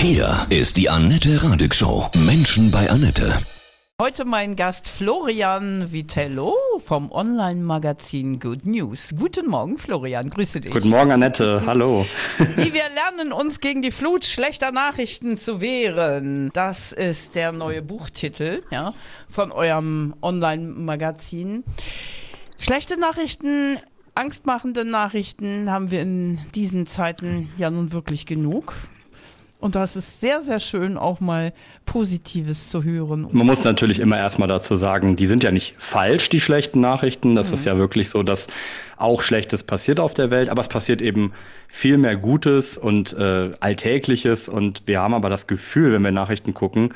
Hier ist die Annette Radig Show. Menschen bei Annette. Heute mein Gast Florian Vitello vom Online-Magazin Good News. Guten Morgen, Florian, grüße dich. Guten Morgen, Annette, hallo. Wie wir lernen, uns gegen die Flut schlechter Nachrichten zu wehren. Das ist der neue Buchtitel ja, von eurem Online-Magazin. Schlechte Nachrichten, angstmachende Nachrichten haben wir in diesen Zeiten ja nun wirklich genug. Und das ist sehr, sehr schön, auch mal Positives zu hören. Man muss natürlich immer erstmal dazu sagen, die sind ja nicht falsch, die schlechten Nachrichten. Das mhm. ist ja wirklich so, dass auch Schlechtes passiert auf der Welt, aber es passiert eben viel mehr Gutes und äh, Alltägliches. Und wir haben aber das Gefühl, wenn wir Nachrichten gucken,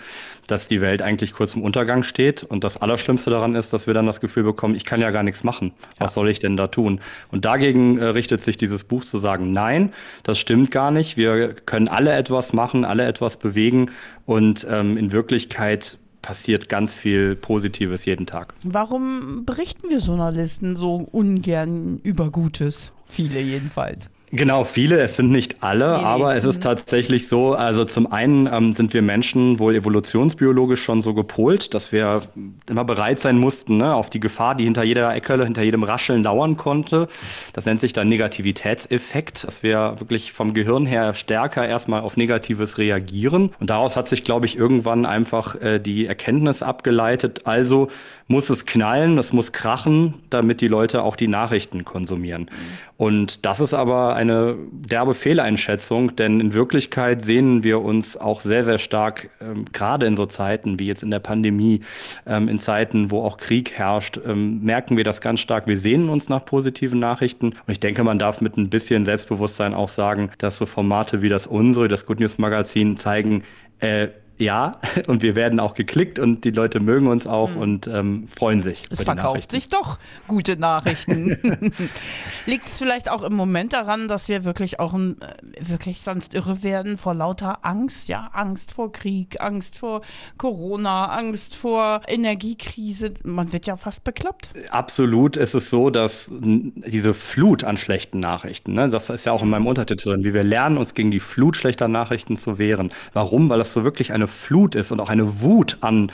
dass die Welt eigentlich kurz im Untergang steht. Und das Allerschlimmste daran ist, dass wir dann das Gefühl bekommen, ich kann ja gar nichts machen. Was ja. soll ich denn da tun? Und dagegen äh, richtet sich dieses Buch zu sagen, nein, das stimmt gar nicht. Wir können alle etwas machen, alle etwas bewegen. Und ähm, in Wirklichkeit passiert ganz viel Positives jeden Tag. Warum berichten wir Journalisten so ungern über Gutes? Viele jedenfalls. Genau, viele, es sind nicht alle, nee, aber nee. es ist tatsächlich so, also zum einen ähm, sind wir Menschen wohl evolutionsbiologisch schon so gepolt, dass wir immer bereit sein mussten ne, auf die Gefahr, die hinter jeder Ecke, hinter jedem Rascheln lauern konnte. Das nennt sich dann Negativitätseffekt, dass wir wirklich vom Gehirn her stärker erstmal auf Negatives reagieren. Und daraus hat sich, glaube ich, irgendwann einfach äh, die Erkenntnis abgeleitet, also muss es knallen, es muss krachen, damit die Leute auch die Nachrichten konsumieren. Mhm. Und das ist aber eine derbe Fehleinschätzung, denn in Wirklichkeit sehnen wir uns auch sehr, sehr stark, ähm, gerade in so Zeiten wie jetzt in der Pandemie, ähm, in Zeiten, wo auch Krieg herrscht, ähm, merken wir das ganz stark. Wir sehnen uns nach positiven Nachrichten. Und ich denke, man darf mit ein bisschen Selbstbewusstsein auch sagen, dass so Formate wie das unsere, das Good News Magazin zeigen, äh, ja, und wir werden auch geklickt und die Leute mögen uns auch mhm. und ähm, freuen sich. Es verkauft sich doch gute Nachrichten. Liegt es vielleicht auch im Moment daran, dass wir wirklich auch ein, äh, wirklich sonst irre werden vor lauter Angst, ja, Angst vor Krieg, Angst vor Corona, Angst vor Energiekrise. Man wird ja fast bekloppt. Absolut. Es ist so, dass diese Flut an schlechten Nachrichten, ne, das ist ja auch in meinem Untertitel drin, wie wir lernen, uns gegen die Flut schlechter Nachrichten zu wehren. Warum? Weil das so wirklich eine Flut ist und auch eine Wut an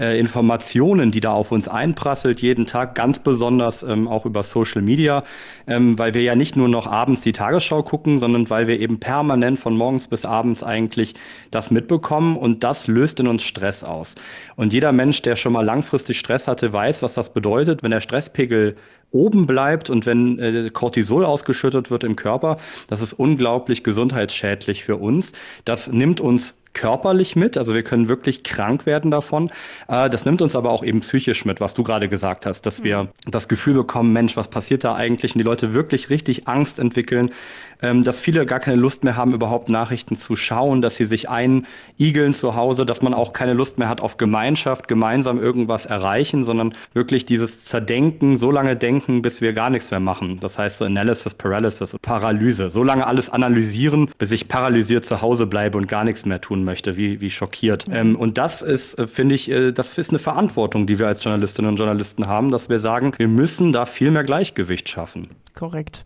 äh, Informationen, die da auf uns einprasselt, jeden Tag, ganz besonders ähm, auch über Social Media, ähm, weil wir ja nicht nur noch abends die Tagesschau gucken, sondern weil wir eben permanent von morgens bis abends eigentlich das mitbekommen und das löst in uns Stress aus. Und jeder Mensch, der schon mal langfristig Stress hatte, weiß, was das bedeutet, wenn der Stresspegel oben bleibt und wenn äh, Cortisol ausgeschüttet wird im Körper, das ist unglaublich gesundheitsschädlich für uns. Das nimmt uns körperlich mit, also wir können wirklich krank werden davon. Äh, das nimmt uns aber auch eben psychisch mit, was du gerade gesagt hast, dass wir mhm. das Gefühl bekommen, Mensch, was passiert da eigentlich? Und die Leute wirklich richtig Angst entwickeln, dass viele gar keine Lust mehr haben, überhaupt Nachrichten zu schauen, dass sie sich einigeln zu Hause, dass man auch keine Lust mehr hat auf Gemeinschaft, gemeinsam irgendwas erreichen, sondern wirklich dieses Zerdenken, so lange denken, bis wir gar nichts mehr machen. Das heißt so Analysis, Paralysis und Paralyse. So lange alles analysieren, bis ich paralysiert zu Hause bleibe und gar nichts mehr tun möchte, wie, wie schockiert. Mhm. Ähm, und das ist, äh, finde ich, äh, das ist eine Verantwortung, die wir als Journalistinnen und Journalisten haben, dass wir sagen, wir müssen da viel mehr Gleichgewicht schaffen. Korrekt.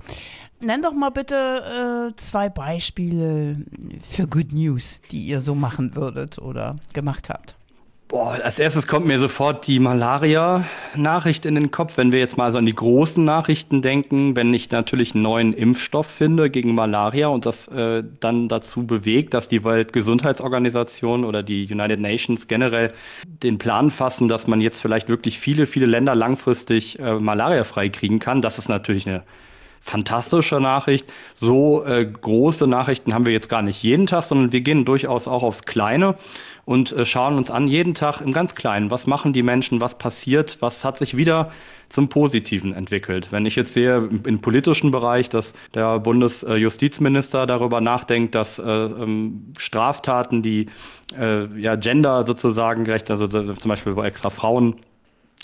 Nenn doch mal bitte äh, zwei Beispiele für Good News, die ihr so machen würdet oder gemacht habt. Boah, als erstes kommt mir sofort die Malaria-Nachricht in den Kopf. Wenn wir jetzt mal so an die großen Nachrichten denken, wenn ich natürlich einen neuen Impfstoff finde gegen Malaria und das äh, dann dazu bewegt, dass die Weltgesundheitsorganisation oder die United Nations generell den Plan fassen, dass man jetzt vielleicht wirklich viele, viele Länder langfristig äh, malariafrei kriegen kann, das ist natürlich eine fantastische Nachricht. So äh, große Nachrichten haben wir jetzt gar nicht jeden Tag, sondern wir gehen durchaus auch aufs Kleine und äh, schauen uns an, jeden Tag im ganz Kleinen, was machen die Menschen, was passiert, was hat sich wieder zum Positiven entwickelt. Wenn ich jetzt sehe im politischen Bereich, dass der Bundesjustizminister darüber nachdenkt, dass äh, ähm, Straftaten, die äh, ja Gender sozusagen gerecht, also zum Beispiel extra Frauen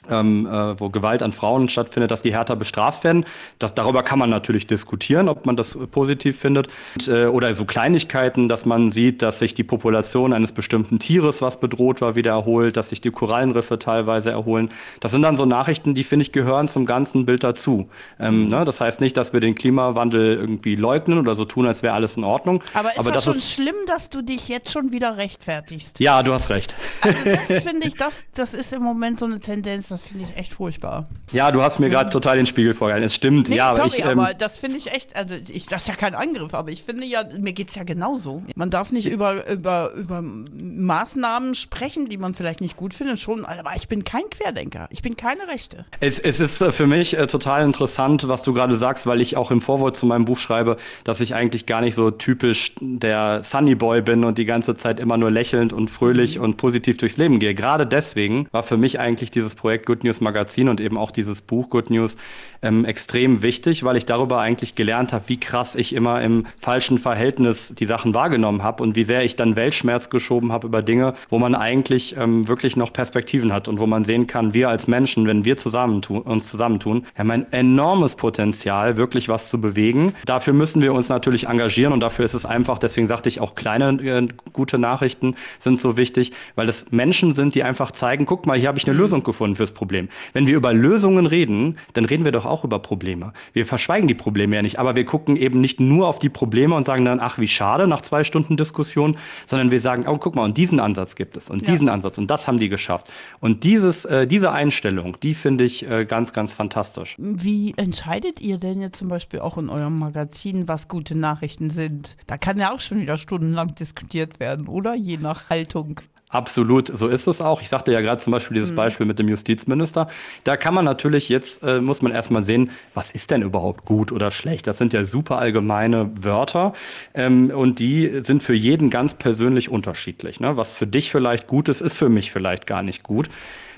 ähm, äh, wo Gewalt an Frauen stattfindet, dass die härter bestraft werden. Das, darüber kann man natürlich diskutieren, ob man das positiv findet. Und, äh, oder so Kleinigkeiten, dass man sieht, dass sich die Population eines bestimmten Tieres, was bedroht war, wieder erholt, dass sich die Korallenriffe teilweise erholen. Das sind dann so Nachrichten, die, finde ich, gehören zum ganzen Bild dazu. Ähm, mhm. ne? Das heißt nicht, dass wir den Klimawandel irgendwie leugnen oder so tun, als wäre alles in Ordnung. Aber ist Aber das, das schon ist schlimm, dass du dich jetzt schon wieder rechtfertigst? Ja, du hast recht. Also das finde ich, das, das ist im Moment so eine Tendenz, das finde ich echt furchtbar. Ja, du hast mir gerade total den Spiegel vorgehalten. Es stimmt. Nee, ja, sorry, ich, ähm, aber das finde ich echt, also ich, das ist ja kein Angriff, aber ich finde ja, mir geht es ja genauso. Man darf nicht über, über, über Maßnahmen sprechen, die man vielleicht nicht gut findet, schon, aber ich bin kein Querdenker. Ich bin keine Rechte. Es, es ist äh, für mich äh, total interessant, was du gerade sagst, weil ich auch im Vorwort zu meinem Buch schreibe, dass ich eigentlich gar nicht so typisch der Sunny Boy bin und die ganze Zeit immer nur lächelnd und fröhlich mhm. und positiv durchs Leben gehe. Gerade deswegen war für mich eigentlich dieses Projekt Good News Magazin und eben auch dieses Buch Good News ähm, extrem wichtig, weil ich darüber eigentlich gelernt habe, wie krass ich immer im falschen Verhältnis die Sachen wahrgenommen habe und wie sehr ich dann Weltschmerz geschoben habe über Dinge, wo man eigentlich ähm, wirklich noch Perspektiven hat und wo man sehen kann, wir als Menschen, wenn wir zusammentun, uns zusammentun, haben ein enormes Potenzial, wirklich was zu bewegen. Dafür müssen wir uns natürlich engagieren und dafür ist es einfach, deswegen sagte ich auch kleine äh, gute Nachrichten sind so wichtig, weil es Menschen sind, die einfach zeigen, guck mal, hier habe ich eine mhm. Lösung gefunden fürs Problem. Wenn wir über Lösungen reden, dann reden wir doch auch über Probleme. Wir verschweigen die Probleme ja nicht, aber wir gucken eben nicht nur auf die Probleme und sagen dann, ach, wie schade nach zwei Stunden Diskussion, sondern wir sagen, oh, guck mal, und diesen Ansatz gibt es und ja. diesen Ansatz und das haben die geschafft. Und dieses, äh, diese Einstellung, die finde ich äh, ganz, ganz fantastisch. Wie entscheidet ihr denn jetzt zum Beispiel auch in eurem Magazin, was gute Nachrichten sind? Da kann ja auch schon wieder stundenlang diskutiert werden, oder? Je nach Haltung. Absolut, so ist es auch. Ich sagte ja gerade zum Beispiel dieses mhm. Beispiel mit dem Justizminister. Da kann man natürlich jetzt, äh, muss man erstmal sehen, was ist denn überhaupt gut oder schlecht? Das sind ja super allgemeine Wörter ähm, und die sind für jeden ganz persönlich unterschiedlich. Ne? Was für dich vielleicht gut ist, ist für mich vielleicht gar nicht gut.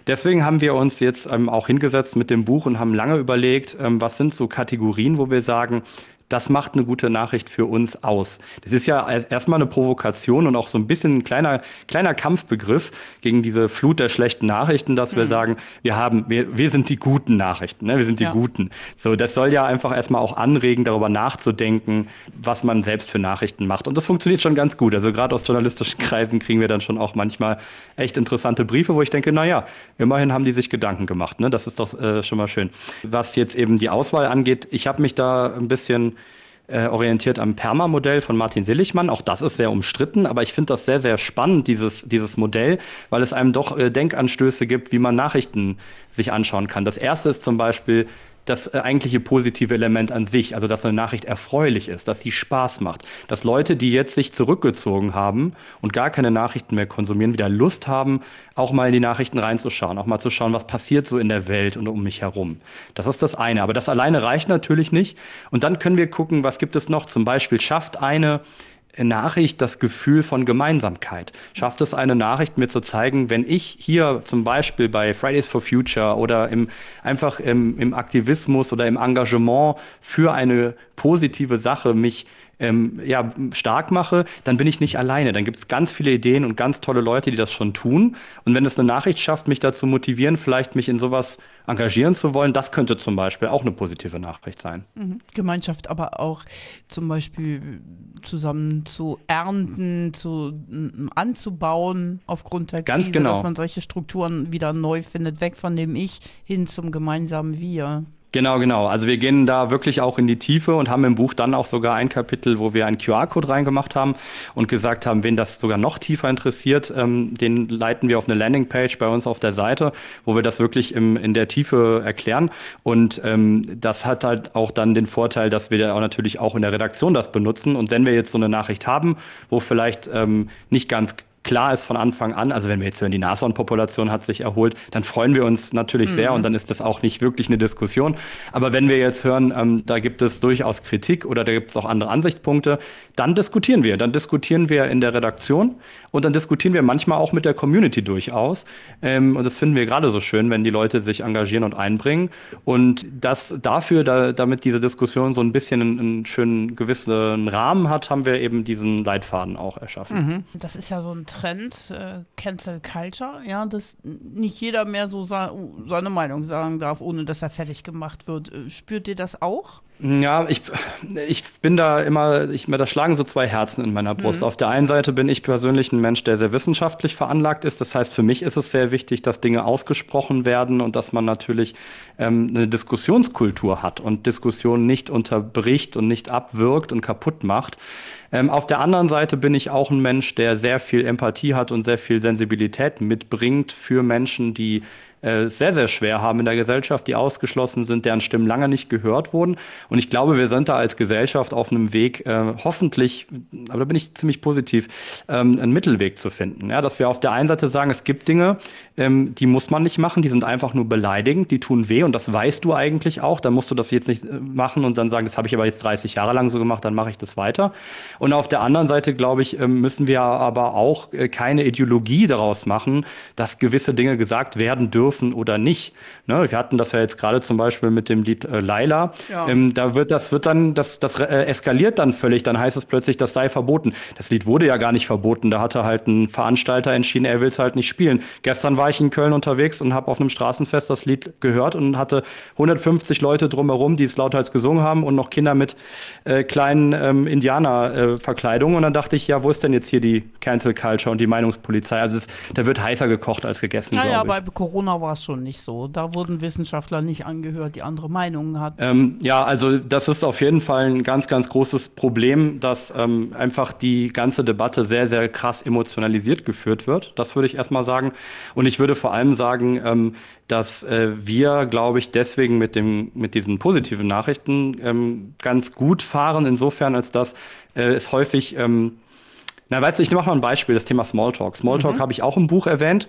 Deswegen haben wir uns jetzt ähm, auch hingesetzt mit dem Buch und haben lange überlegt, ähm, was sind so Kategorien, wo wir sagen, das macht eine gute Nachricht für uns aus. Das ist ja erstmal eine Provokation und auch so ein bisschen ein kleiner, kleiner Kampfbegriff gegen diese Flut der schlechten Nachrichten, dass mhm. wir sagen, wir haben, wir, wir sind die guten Nachrichten, ne? wir sind die ja. Guten. So, das soll ja einfach erstmal auch anregen, darüber nachzudenken, was man selbst für Nachrichten macht. Und das funktioniert schon ganz gut. Also gerade aus journalistischen Kreisen kriegen wir dann schon auch manchmal echt interessante Briefe, wo ich denke, naja, immerhin haben die sich Gedanken gemacht. Ne? Das ist doch äh, schon mal schön. Was jetzt eben die Auswahl angeht, ich habe mich da ein bisschen äh, orientiert am Perma-Modell von Martin Seligmann. Auch das ist sehr umstritten, aber ich finde das sehr, sehr spannend, dieses, dieses Modell, weil es einem doch äh, Denkanstöße gibt, wie man Nachrichten sich anschauen kann. Das erste ist zum Beispiel, das äh, eigentliche positive Element an sich, also dass eine Nachricht erfreulich ist, dass sie Spaß macht, dass Leute, die jetzt sich zurückgezogen haben und gar keine Nachrichten mehr konsumieren, wieder Lust haben, auch mal in die Nachrichten reinzuschauen, auch mal zu schauen, was passiert so in der Welt und um mich herum. Das ist das eine, aber das alleine reicht natürlich nicht. Und dann können wir gucken, was gibt es noch? Zum Beispiel schafft eine Nachricht das Gefühl von Gemeinsamkeit? Schafft es eine Nachricht, mir zu zeigen, wenn ich hier zum Beispiel bei Fridays for Future oder im, einfach im, im Aktivismus oder im Engagement für eine positive Sache mich ähm, ja, stark mache, dann bin ich nicht alleine. Dann gibt es ganz viele Ideen und ganz tolle Leute, die das schon tun. Und wenn es eine Nachricht schafft, mich dazu motivieren, vielleicht mich in sowas engagieren zu wollen, das könnte zum Beispiel auch eine positive Nachricht sein. Mhm. Gemeinschaft aber auch zum Beispiel zusammen zu ernten, zu anzubauen aufgrund der Krise, genau. dass man solche Strukturen wieder neu findet, weg von dem Ich hin zum gemeinsamen Wir. Genau, genau. Also wir gehen da wirklich auch in die Tiefe und haben im Buch dann auch sogar ein Kapitel, wo wir einen QR-Code reingemacht haben und gesagt haben, wen das sogar noch tiefer interessiert, ähm, den leiten wir auf eine Landingpage bei uns auf der Seite, wo wir das wirklich im, in der Tiefe erklären. Und ähm, das hat halt auch dann den Vorteil, dass wir da auch natürlich auch in der Redaktion das benutzen. Und wenn wir jetzt so eine Nachricht haben, wo vielleicht ähm, nicht ganz klar ist von Anfang an, also wenn wir jetzt hören, die Nashornpopulation hat sich erholt, dann freuen wir uns natürlich mhm. sehr und dann ist das auch nicht wirklich eine Diskussion. Aber wenn wir jetzt hören, ähm, da gibt es durchaus Kritik oder da gibt es auch andere Ansichtspunkte, dann diskutieren wir. Dann diskutieren wir in der Redaktion und dann diskutieren wir manchmal auch mit der Community durchaus. Ähm, und das finden wir gerade so schön, wenn die Leute sich engagieren und einbringen. Und das dafür, da, damit diese Diskussion so ein bisschen einen, einen schönen gewissen Rahmen hat, haben wir eben diesen Leitfaden auch erschaffen. Mhm. Das ist ja so ein Trend, äh, Cancel Culture, ja, dass nicht jeder mehr so seine Meinung sagen darf, ohne dass er fertig gemacht wird. Äh, spürt ihr das auch? Ja, ich, ich bin da immer, ich, da schlagen so zwei Herzen in meiner Brust. Mhm. Auf der einen Seite bin ich persönlich ein Mensch, der sehr wissenschaftlich veranlagt ist. Das heißt, für mich ist es sehr wichtig, dass Dinge ausgesprochen werden und dass man natürlich ähm, eine Diskussionskultur hat und Diskussionen nicht unterbricht und nicht abwirkt und kaputt macht. Ähm, auf der anderen Seite bin ich auch ein Mensch, der sehr viel Empathie hat und sehr viel Sensibilität mitbringt für Menschen, die äh, sehr, sehr schwer haben in der Gesellschaft, die ausgeschlossen sind, deren Stimmen lange nicht gehört wurden. Und ich glaube, wir sind da als Gesellschaft auf einem Weg, äh, hoffentlich, aber da bin ich ziemlich positiv, ähm, einen Mittelweg zu finden. Ja, dass wir auf der einen Seite sagen, es gibt Dinge, ähm, die muss man nicht machen, die sind einfach nur beleidigend, die tun weh und das weißt du eigentlich auch. Dann musst du das jetzt nicht äh, machen und dann sagen, das habe ich aber jetzt 30 Jahre lang so gemacht, dann mache ich das weiter. Und auf der anderen Seite, glaube ich, ähm, müssen wir aber auch äh, keine Ideologie daraus machen, dass gewisse Dinge gesagt werden dürfen dürfen oder nicht. Ne? Wir hatten das ja jetzt gerade zum Beispiel mit dem Lied äh, Laila. Ja. Ähm, da wird das wird dann, das, das äh, eskaliert dann völlig. Dann heißt es plötzlich, das sei verboten. Das Lied wurde ja gar nicht verboten. Da hatte halt ein Veranstalter entschieden, er will es halt nicht spielen. Gestern war ich in Köln unterwegs und habe auf einem Straßenfest das Lied gehört und hatte 150 Leute drumherum, die es lauthals gesungen haben und noch Kinder mit äh, kleinen ähm, Indianerverkleidungen. und dann dachte ich, ja, wo ist denn jetzt hier die Cancel Culture und die Meinungspolizei? Also das, da wird heißer gekocht als gegessen. Naja, bei Corona war es schon nicht so. Da wurden Wissenschaftler nicht angehört, die andere Meinungen hatten. Ähm, ja, also das ist auf jeden Fall ein ganz, ganz großes Problem, dass ähm, einfach die ganze Debatte sehr, sehr krass emotionalisiert geführt wird. Das würde ich erstmal sagen. Und ich würde vor allem sagen, ähm, dass äh, wir, glaube ich, deswegen mit, dem, mit diesen positiven Nachrichten ähm, ganz gut fahren, insofern als dass äh, es häufig ähm, na, weißt du, ich mache mal ein Beispiel, das Thema Smalltalk. Smalltalk mhm. habe ich auch im Buch erwähnt.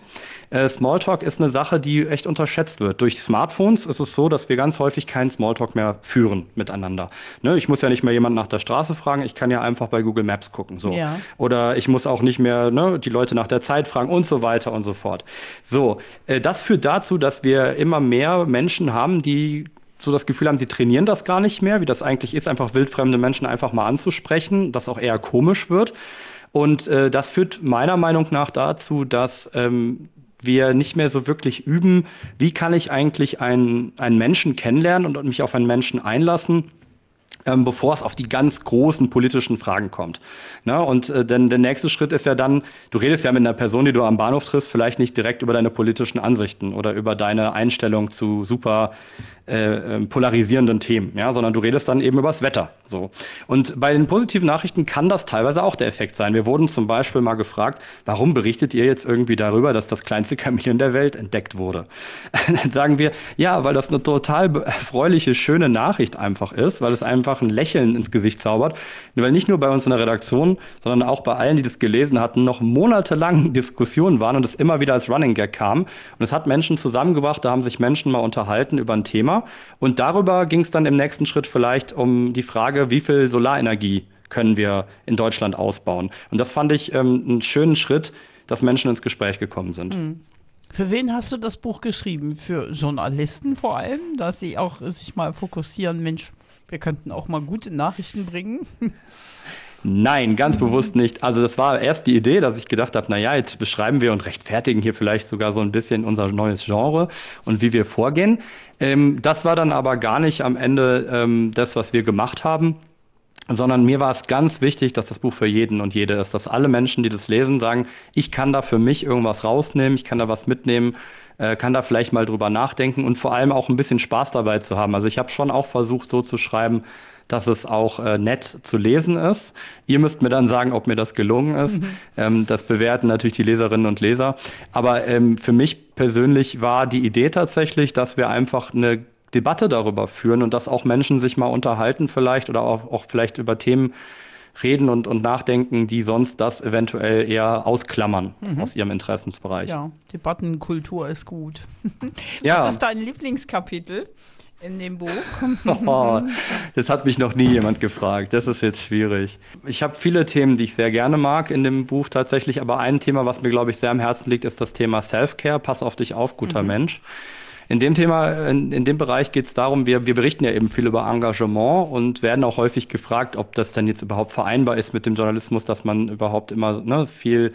Äh, Smalltalk ist eine Sache, die echt unterschätzt wird. Durch Smartphones ist es so, dass wir ganz häufig keinen Smalltalk mehr führen miteinander. Ne? Ich muss ja nicht mehr jemanden nach der Straße fragen, ich kann ja einfach bei Google Maps gucken. So. Ja. Oder ich muss auch nicht mehr ne, die Leute nach der Zeit fragen und so weiter und so fort. So, äh, das führt dazu, dass wir immer mehr Menschen haben, die so das Gefühl haben, sie trainieren das gar nicht mehr, wie das eigentlich ist, einfach wildfremde Menschen einfach mal anzusprechen, das auch eher komisch wird. Und äh, das führt meiner Meinung nach dazu, dass ähm, wir nicht mehr so wirklich üben, wie kann ich eigentlich einen, einen Menschen kennenlernen und mich auf einen Menschen einlassen, ähm, bevor es auf die ganz großen politischen Fragen kommt. Ne? Und äh, denn der nächste Schritt ist ja dann, du redest ja mit einer Person, die du am Bahnhof triffst, vielleicht nicht direkt über deine politischen Ansichten oder über deine Einstellung zu super äh, ähm, polarisierenden Themen, ja, sondern du redest dann eben über das Wetter. So. Und bei den positiven Nachrichten kann das teilweise auch der Effekt sein. Wir wurden zum Beispiel mal gefragt, warum berichtet ihr jetzt irgendwie darüber, dass das kleinste Chamäleon der Welt entdeckt wurde? dann sagen wir, ja, weil das eine total erfreuliche, schöne Nachricht einfach ist, weil es einfach ein Lächeln ins Gesicht zaubert. Weil nicht nur bei uns in der Redaktion, sondern auch bei allen, die das gelesen hatten, noch monatelang Diskussionen waren und es immer wieder als Running Gag kam. Und es hat Menschen zusammengebracht, da haben sich Menschen mal unterhalten über ein Thema Thema. Und darüber ging es dann im nächsten Schritt vielleicht um die Frage, wie viel Solarenergie können wir in Deutschland ausbauen. Und das fand ich ähm, einen schönen Schritt, dass Menschen ins Gespräch gekommen sind. Mhm. Für wen hast du das Buch geschrieben? Für Journalisten vor allem, dass sie auch sich mal fokussieren, Mensch, wir könnten auch mal gute Nachrichten bringen? Nein, ganz bewusst nicht. Also das war erst die Idee, dass ich gedacht habe, naja, jetzt beschreiben wir und rechtfertigen hier vielleicht sogar so ein bisschen unser neues Genre und wie wir vorgehen. Ähm, das war dann aber gar nicht am Ende ähm, das, was wir gemacht haben sondern mir war es ganz wichtig, dass das Buch für jeden und jede ist, dass alle Menschen, die das lesen, sagen, ich kann da für mich irgendwas rausnehmen, ich kann da was mitnehmen, äh, kann da vielleicht mal drüber nachdenken und vor allem auch ein bisschen Spaß dabei zu haben. Also ich habe schon auch versucht, so zu schreiben, dass es auch äh, nett zu lesen ist. Ihr müsst mir dann sagen, ob mir das gelungen ist. Mhm. Ähm, das bewerten natürlich die Leserinnen und Leser. Aber ähm, für mich persönlich war die Idee tatsächlich, dass wir einfach eine Debatte darüber führen und dass auch Menschen sich mal unterhalten vielleicht oder auch, auch vielleicht über Themen reden und, und nachdenken, die sonst das eventuell eher ausklammern mhm. aus ihrem Interessensbereich. Ja, Debattenkultur ist gut. ja. Was ist dein Lieblingskapitel? in dem Buch? oh, das hat mich noch nie jemand gefragt. Das ist jetzt schwierig. Ich habe viele Themen, die ich sehr gerne mag in dem Buch tatsächlich, aber ein Thema, was mir, glaube ich, sehr am Herzen liegt, ist das Thema Self-Care. Pass auf dich auf, guter mhm. Mensch. In dem Thema, in, in dem Bereich geht es darum, wir, wir berichten ja eben viel über Engagement und werden auch häufig gefragt, ob das denn jetzt überhaupt vereinbar ist mit dem Journalismus, dass man überhaupt immer ne, viel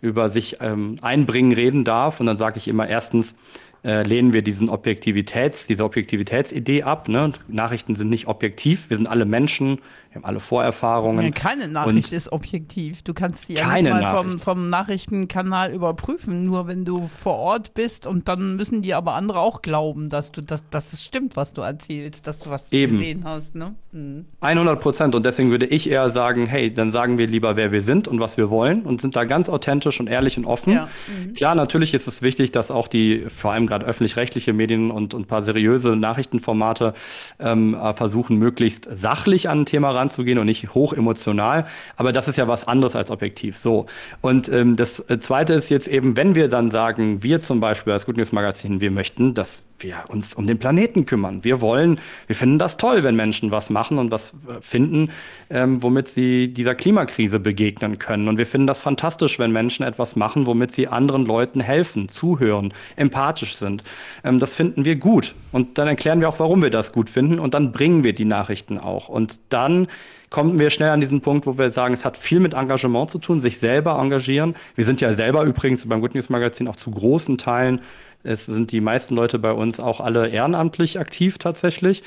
über sich ähm, einbringen, reden darf. Und dann sage ich immer erstens, äh, lehnen wir diesen Objektivitäts, diese Objektivitätsidee ab. Ne? Nachrichten sind nicht objektiv, wir sind alle Menschen, wir haben alle Vorerfahrungen. Ja, keine Nachricht ist objektiv. Du kannst sie ja nicht mal vom, vom Nachrichtenkanal überprüfen, nur wenn du vor Ort bist und dann müssen die aber andere auch glauben, dass du das, dass es stimmt, was du erzählst, dass du was Eben. gesehen hast. Ne? Mhm. 100 Prozent. Und deswegen würde ich eher sagen, hey, dann sagen wir lieber, wer wir sind und was wir wollen und sind da ganz authentisch und ehrlich und offen. Ja. Klar, natürlich ist es wichtig, dass auch die, vor allem gerade öffentlich-rechtliche Medien und, und ein paar seriöse Nachrichtenformate ähm, äh, versuchen, möglichst sachlich an ein Thema ranzugehen und nicht hoch emotional. Aber das ist ja was anderes als objektiv. So. Und ähm, das äh, Zweite ist jetzt eben, wenn wir dann sagen, wir zum Beispiel als Good News Magazin, wir möchten, dass wir uns um den Planeten kümmern. Wir wollen, wir finden das toll, wenn Menschen was machen und was äh, finden, ähm, womit sie dieser Klimakrise begegnen können. Und wir finden das fantastisch, wenn Menschen etwas machen, womit sie anderen Leuten helfen, zuhören, empathisch sind. Ähm, das finden wir gut. Und dann erklären wir auch, warum wir das gut finden. Und dann bringen wir die Nachrichten auch. Und dann kommen wir schnell an diesen Punkt, wo wir sagen, es hat viel mit Engagement zu tun, sich selber engagieren. Wir sind ja selber übrigens beim Good News Magazin auch zu großen Teilen es sind die meisten Leute bei uns auch alle ehrenamtlich aktiv tatsächlich.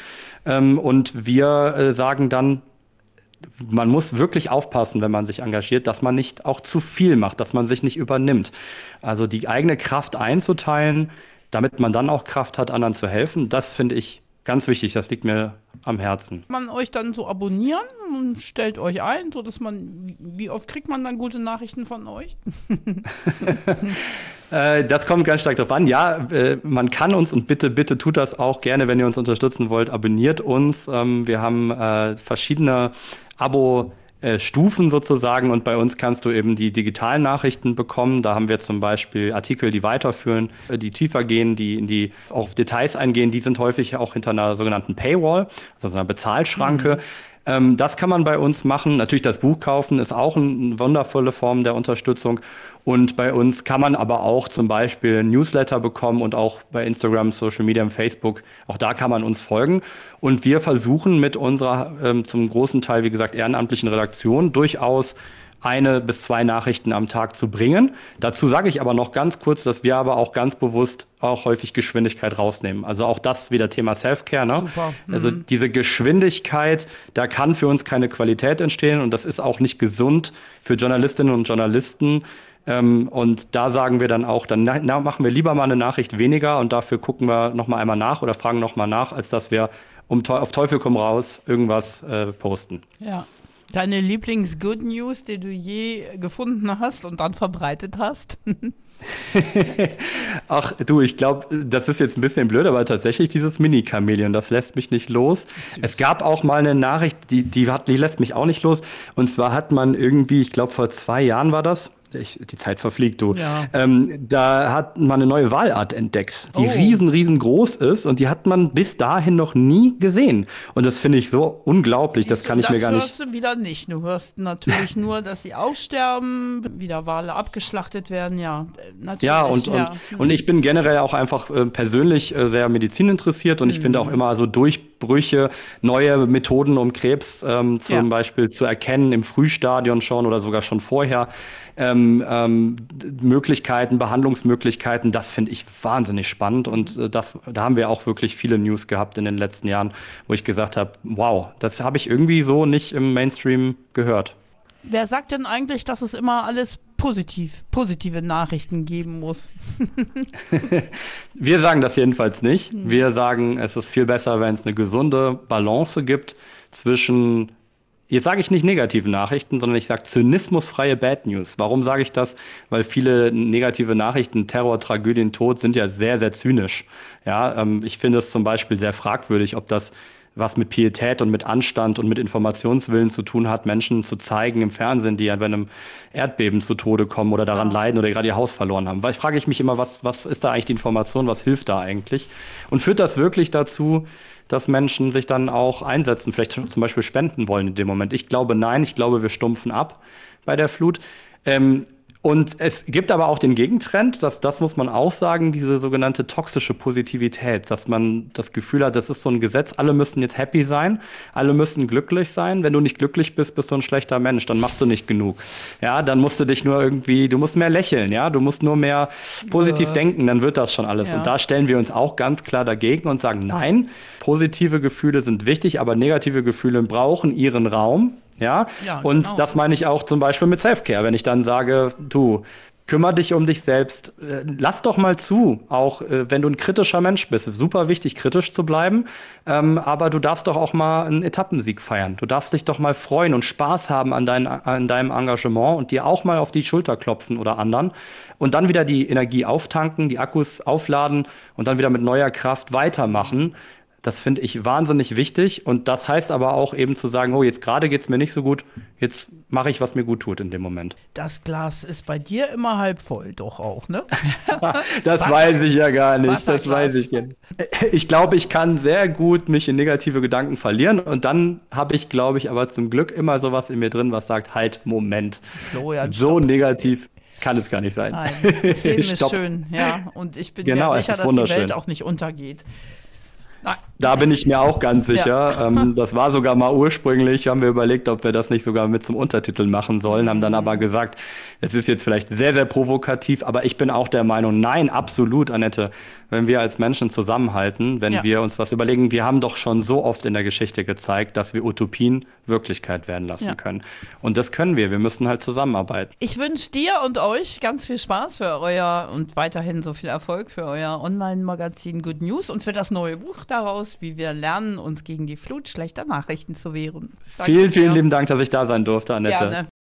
Ähm, und wir äh, sagen dann, man muss wirklich aufpassen, wenn man sich engagiert, dass man nicht auch zu viel macht, dass man sich nicht übernimmt. Also die eigene Kraft einzuteilen, damit man dann auch Kraft hat, anderen zu helfen, das finde ich ganz wichtig. Das liegt mir am Herzen. Man euch dann so abonnieren und stellt euch ein, so dass man, wie oft kriegt man dann gute Nachrichten von euch? Äh, das kommt ganz stark darauf an. Ja, äh, man kann uns und bitte, bitte tut das auch gerne, wenn ihr uns unterstützen wollt. Abonniert uns. Ähm, wir haben äh, verschiedene Abo- äh, Stufen sozusagen und bei uns kannst du eben die digitalen Nachrichten bekommen. Da haben wir zum Beispiel Artikel, die weiterführen, äh, die tiefer gehen, die in die auf Details eingehen. Die sind häufig auch hinter einer sogenannten Paywall, also einer Bezahlschranke. Ähm, das kann man bei uns machen. Natürlich das Buch kaufen ist auch ein- eine wundervolle Form der Unterstützung. Und bei uns kann man aber auch zum Beispiel Newsletter bekommen und auch bei Instagram, Social Media und Facebook. Auch da kann man uns folgen. Und wir versuchen mit unserer ähm, zum großen Teil, wie gesagt, ehrenamtlichen Redaktion durchaus eine bis zwei Nachrichten am Tag zu bringen. Dazu sage ich aber noch ganz kurz, dass wir aber auch ganz bewusst auch häufig Geschwindigkeit rausnehmen. Also auch das wieder Thema Self-Care. Ne? Super. Also diese Geschwindigkeit, da kann für uns keine Qualität entstehen und das ist auch nicht gesund für Journalistinnen und Journalisten. Ähm, und da sagen wir dann auch, dann na, na, machen wir lieber mal eine Nachricht weniger und dafür gucken wir noch mal einmal nach oder fragen noch mal nach, als dass wir um, auf Teufel komm raus irgendwas äh, posten. Ja. Deine Lieblings-Good News, die du je gefunden hast und dann verbreitet hast? Ach du, ich glaube, das ist jetzt ein bisschen blöd, aber tatsächlich dieses Mini-Chamäleon, das lässt mich nicht los. Es gab auch mal eine Nachricht, die, die, hat, die lässt mich auch nicht los. Und zwar hat man irgendwie, ich glaube vor zwei Jahren war das, ich, die Zeit verfliegt, du. Ja. Ähm, da hat man eine neue Walart entdeckt, die Oh. riesen, riesengroß ist und die hat man bis dahin noch nie gesehen. Und das finde ich so unglaublich, das Siehst kann du, ich mir gar Das nicht. hörst du wieder nicht. Du hörst natürlich nur, dass sie aussterben, wieder Wale abgeschlachtet werden. Ja, natürlich. Ja, und, und, ja. und ich bin generell auch einfach äh, persönlich äh, sehr Medizin interessiert und ich finde Mhm. auch immer so Durchbrüche, neue Methoden, um Krebs ähm, zum Ja. Beispiel zu erkennen, im Frühstadion schon oder sogar schon vorher. Ähm, ähm, Möglichkeiten, Behandlungsmöglichkeiten, das finde ich wahnsinnig spannend und äh, das, da haben wir auch wirklich viele News gehabt in den letzten Jahren, wo ich gesagt habe, wow, das habe ich irgendwie so nicht im Mainstream gehört. Wer sagt denn eigentlich, dass es immer alles positiv, positive Nachrichten geben muss? Wir sagen das jedenfalls nicht. Hm. Wir sagen, es ist viel besser, wenn es eine gesunde Balance gibt zwischen, jetzt sage ich nicht negativen Nachrichten, sondern ich sage zynismusfreie Bad News. Warum sage ich das? Weil viele negative Nachrichten, Terror, Tragödien, Tod sind ja sehr, sehr zynisch. Ja, ähm, ich finde es zum Beispiel sehr fragwürdig, ob das was mit Pietät und mit Anstand und mit Informationswillen zu tun hat, Menschen zu zeigen im Fernsehen, die ja bei einem Erdbeben zu Tode kommen oder daran leiden oder gerade ihr Haus verloren haben. Weil ich frage ich mich immer, was, was ist da eigentlich die Information, was hilft da eigentlich? Und führt das wirklich dazu, dass Menschen sich dann auch einsetzen, vielleicht zum Beispiel spenden wollen in dem Moment? Ich glaube nein, ich glaube, wir stumpfen ab bei der Flut. Ähm, Und es gibt aber auch den Gegentrend, dass das muss man auch sagen, diese sogenannte toxische Positivität, dass man das Gefühl hat, das ist so ein Gesetz, alle müssen jetzt happy sein, alle müssen glücklich sein. Wenn du nicht glücklich bist, bist du ein schlechter Mensch, dann machst du nicht genug. Ja, dann musst du dich nur irgendwie, du musst mehr lächeln, ja, du musst nur mehr positiv äh, denken, dann wird das schon alles. Ja. Und da stellen wir uns auch ganz klar dagegen und sagen, nein, positive Gefühle sind wichtig, aber negative Gefühle brauchen ihren Raum. Ja, ja und genau. das meine ich auch zum Beispiel mit Selfcare, wenn ich dann sage, du, kümmere dich um dich selbst. Äh, lass doch mal zu, auch äh, wenn du ein kritischer Mensch bist. Super wichtig, kritisch zu bleiben. Ähm, aber du darfst doch auch mal einen Etappensieg feiern. Du darfst dich doch mal freuen und Spaß haben an, dein, an deinem Engagement und dir auch mal auf die Schulter klopfen oder anderen. Und dann wieder die Energie auftanken, die Akkus aufladen und dann wieder mit neuer Kraft weitermachen. Das finde ich wahnsinnig wichtig. Und das heißt aber auch eben zu sagen, oh, jetzt gerade geht es mir nicht so gut, jetzt mache ich, was mir gut tut in dem Moment. Das Glas ist bei dir immer halb voll, doch auch, ne? das Wasser, weiß ich ja gar nicht. Das weiß ich ja. Ich glaube, ich kann sehr gut mich in negative Gedanken verlieren. Und dann habe ich, glaube ich, aber zum Glück immer sowas in mir drin, was sagt, halt, Moment. Florian, so stopp. negativ kann es gar nicht sein. Nein, das Leben ist schön, ja. Und ich bin genau, mir sicher, dass die Welt auch nicht untergeht. Da bin ich mir auch ganz sicher. Ja. Ähm, das war sogar mal ursprünglich, haben wir überlegt, ob wir das nicht sogar mit zum Untertitel machen sollen, haben dann mhm. aber gesagt, es ist jetzt vielleicht sehr, sehr provokativ, aber ich bin auch der Meinung, nein, absolut, Annette, wenn wir als Menschen zusammenhalten, wenn ja. wir uns was überlegen, wir haben doch schon so oft in der Geschichte gezeigt, dass wir Utopien Wirklichkeit werden lassen ja. können. Und das können wir, wir müssen halt zusammenarbeiten. Ich wünsche dir und euch ganz viel Spaß für euer und weiterhin so viel Erfolg für euer Online-Magazin Good News und für das neue Buch daraus, wie wir lernen, uns gegen die Flut schlechter Nachrichten zu wehren. Danke vielen, vielen dir. lieben Dank, dass ich da sein durfte, Annette. Gerne.